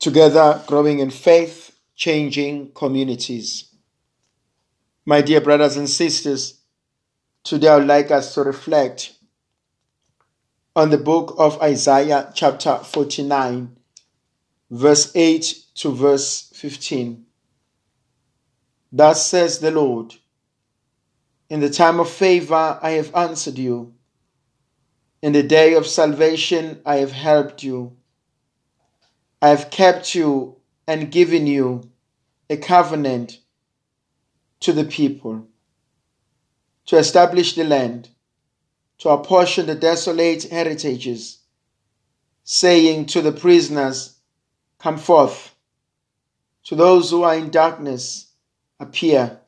together growing in faith, changing communities. My dear brothers and sisters, today I would like us to reflect on the book of Isaiah, chapter 49, verse 8 to verse 15. Thus says the Lord In the time of favor I have answered you, in the day of salvation I have helped you. I have kept you and given you a covenant to the people, to establish the land, to apportion the desolate heritages, saying to the prisoners, Come forth, to those who are in darkness, appear.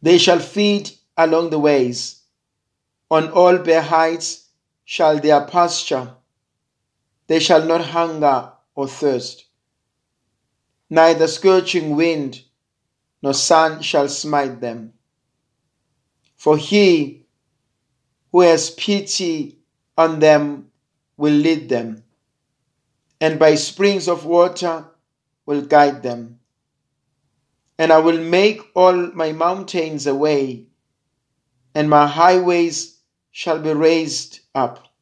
They shall feed along the ways, on all bare heights shall their pasture they shall not hunger or thirst. Neither scorching wind nor sun shall smite them. For he who has pity on them will lead them, and by springs of water will guide them. And I will make all my mountains a way, and my highways shall be raised up.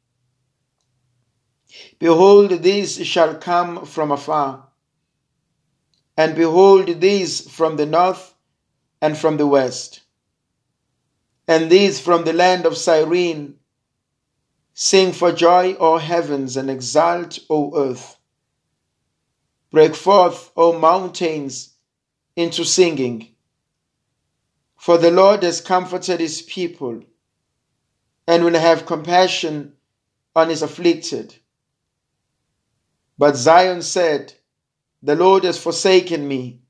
Behold, these shall come from afar. And behold, these from the north and from the west. And these from the land of Syene. Sing for joy, O heavens, and exult, O earth. Break forth, O mountains, into singing. For the Lord has comforted his people and will have compassion on his afflicted. But Zion said, The Lord has forsaken me.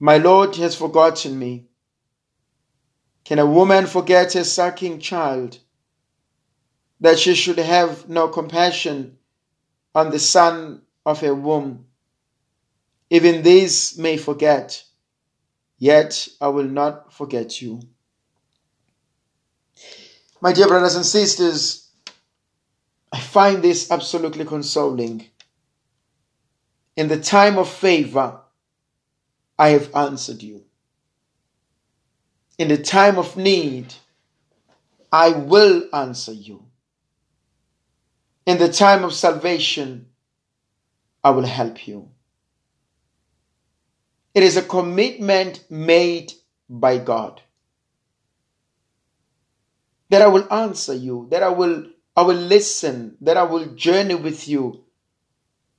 My Lord has forgotten me. Can a woman forget her sucking child, that she should have no compassion on the son of her womb? Even these may forget, yet I will not forget you. My dear brothers and sisters, I find this absolutely consoling in the time of favor, I have answered you. In the time of need, I will answer you. In the time of salvation, I will help you. It is a commitment made by God that I will answer you, that I will I will listen, that I will journey with you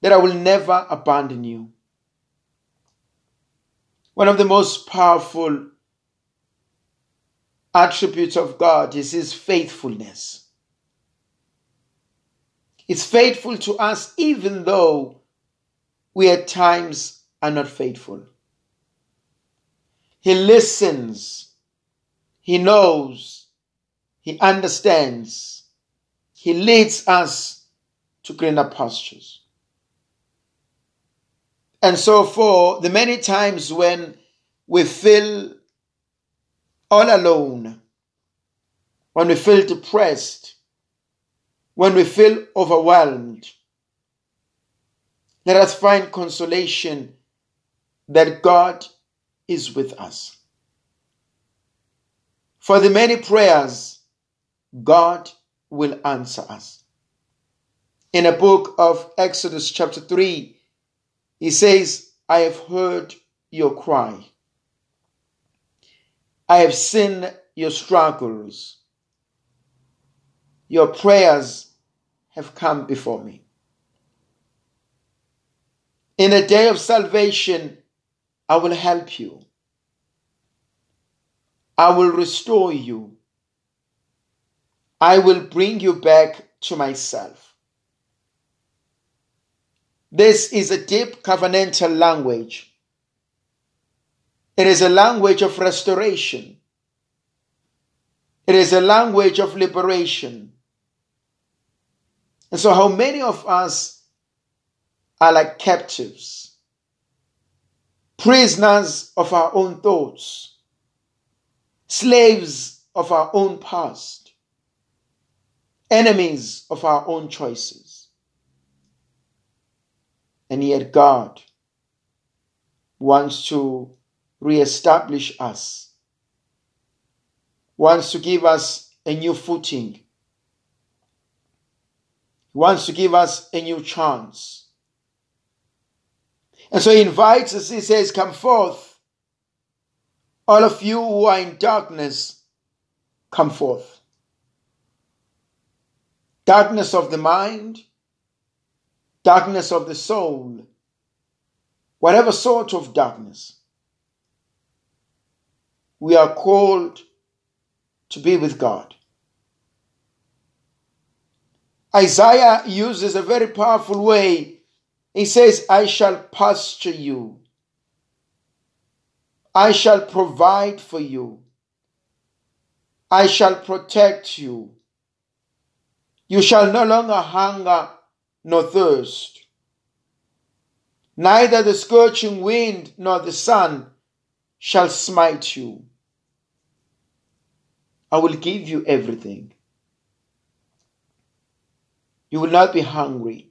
that I will never abandon you. One of the most powerful attributes of God is His faithfulness. He's faithful to us even though we at times are not faithful. He listens, He knows, He understands, He leads us to greener pastures. And so, for the many times when we feel all alone, when we feel depressed, when we feel overwhelmed, let us find consolation that God is with us. For the many prayers, God will answer us. In a book of Exodus, chapter 3, he says, I have heard your cry. I have seen your struggles. Your prayers have come before me. In a day of salvation, I will help you. I will restore you. I will bring you back to myself. This is a deep covenantal language. It is a language of restoration. It is a language of liberation. And so, how many of us are like captives, prisoners of our own thoughts, slaves of our own past, enemies of our own choices? And yet God wants to reestablish us, wants to give us a new footing, wants to give us a new chance. And so he invites us, he says, Come forth. All of you who are in darkness, come forth. Darkness of the mind, darkness of the soul, whatever sort of darkness. We are called to be with God. Isaiah uses a very powerful way. He says, I shall pasture you. I shall provide for you. I shall protect you. You shall no longer hunger nor thirst. Neither the scorching wind nor the sun shall smite you. I will give you everything. You will not be hungry.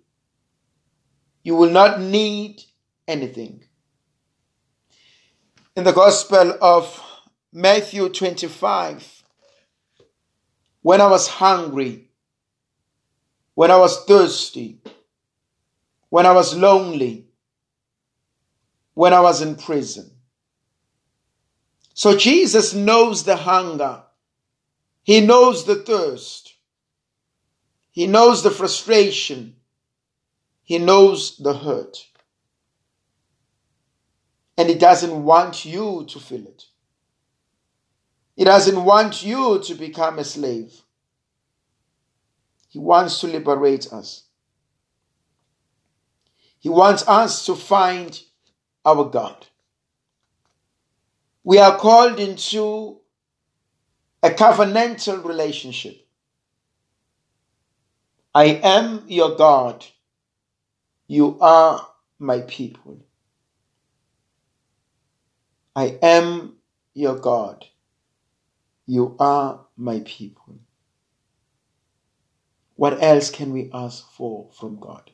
You will not need anything. In the Gospel of Matthew 25, when I was hungry, when I was thirsty, when I was lonely, when I was in prison. So Jesus knows the hunger. He knows the thirst. He knows the frustration. He knows the hurt. And He doesn't want you to feel it. He doesn't want you to become a slave. He wants to liberate us. He wants us to find our God. We are called into a covenantal relationship. I am your God. You are my people. I am your God. You are my people. What else can we ask for from God?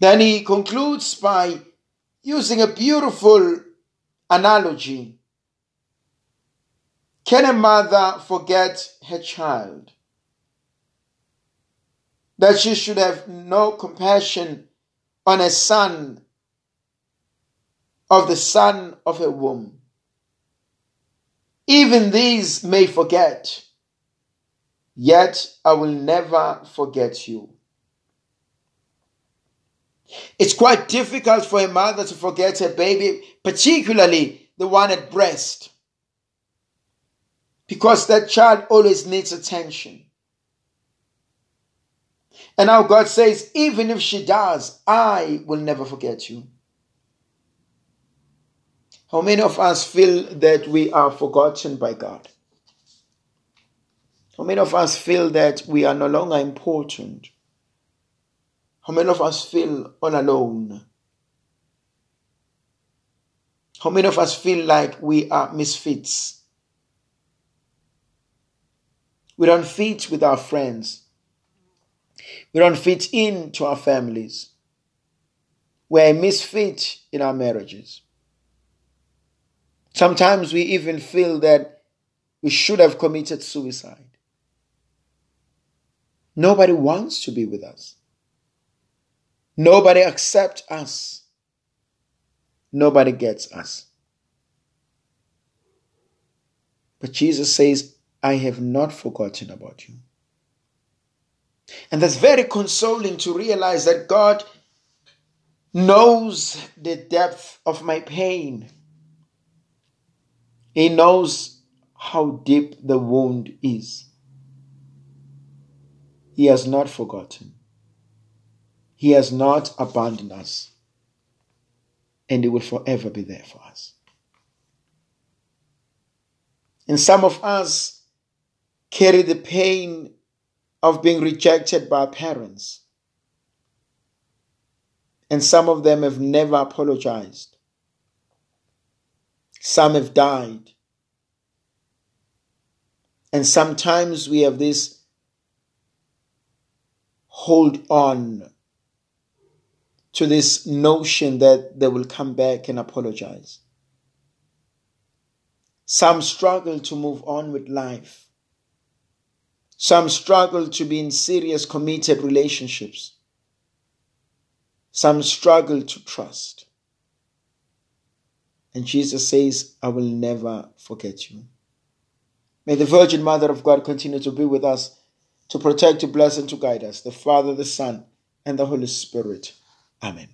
Then he concludes by using a beautiful analogy. Can a mother forget her child? That she should have no compassion on a son of the son of her womb. Even these may forget, yet I will never forget you. It's quite difficult for a mother to forget her baby, particularly the one at breast, because that child always needs attention. And now God says, even if she does, I will never forget you. How many of us feel that we are forgotten by God? How many of us feel that we are no longer important? How many of us feel all alone? How many of us feel like we are misfits? We don't fit with our friends. We don't fit into our families. We're a misfit in our marriages. Sometimes we even feel that we should have committed suicide. Nobody wants to be with us. Nobody accepts us. Nobody gets us. But Jesus says, I have not forgotten about you. And that's very consoling to realize that God knows the depth of my pain. He knows how deep the wound is. He has not forgotten. He has not abandoned us. And He will forever be there for us. And some of us carry the pain of being rejected by parents. And some of them have never apologized. Some have died. And sometimes we have this hold on to this notion that they will come back and apologize. Some struggle to move on with life. Some struggle to be in serious, committed relationships. Some struggle to trust. And Jesus says, I will never forget you. May the Virgin Mother of God continue to be with us, to protect, to bless, and to guide us, the Father, the Son, and the Holy Spirit. Amen.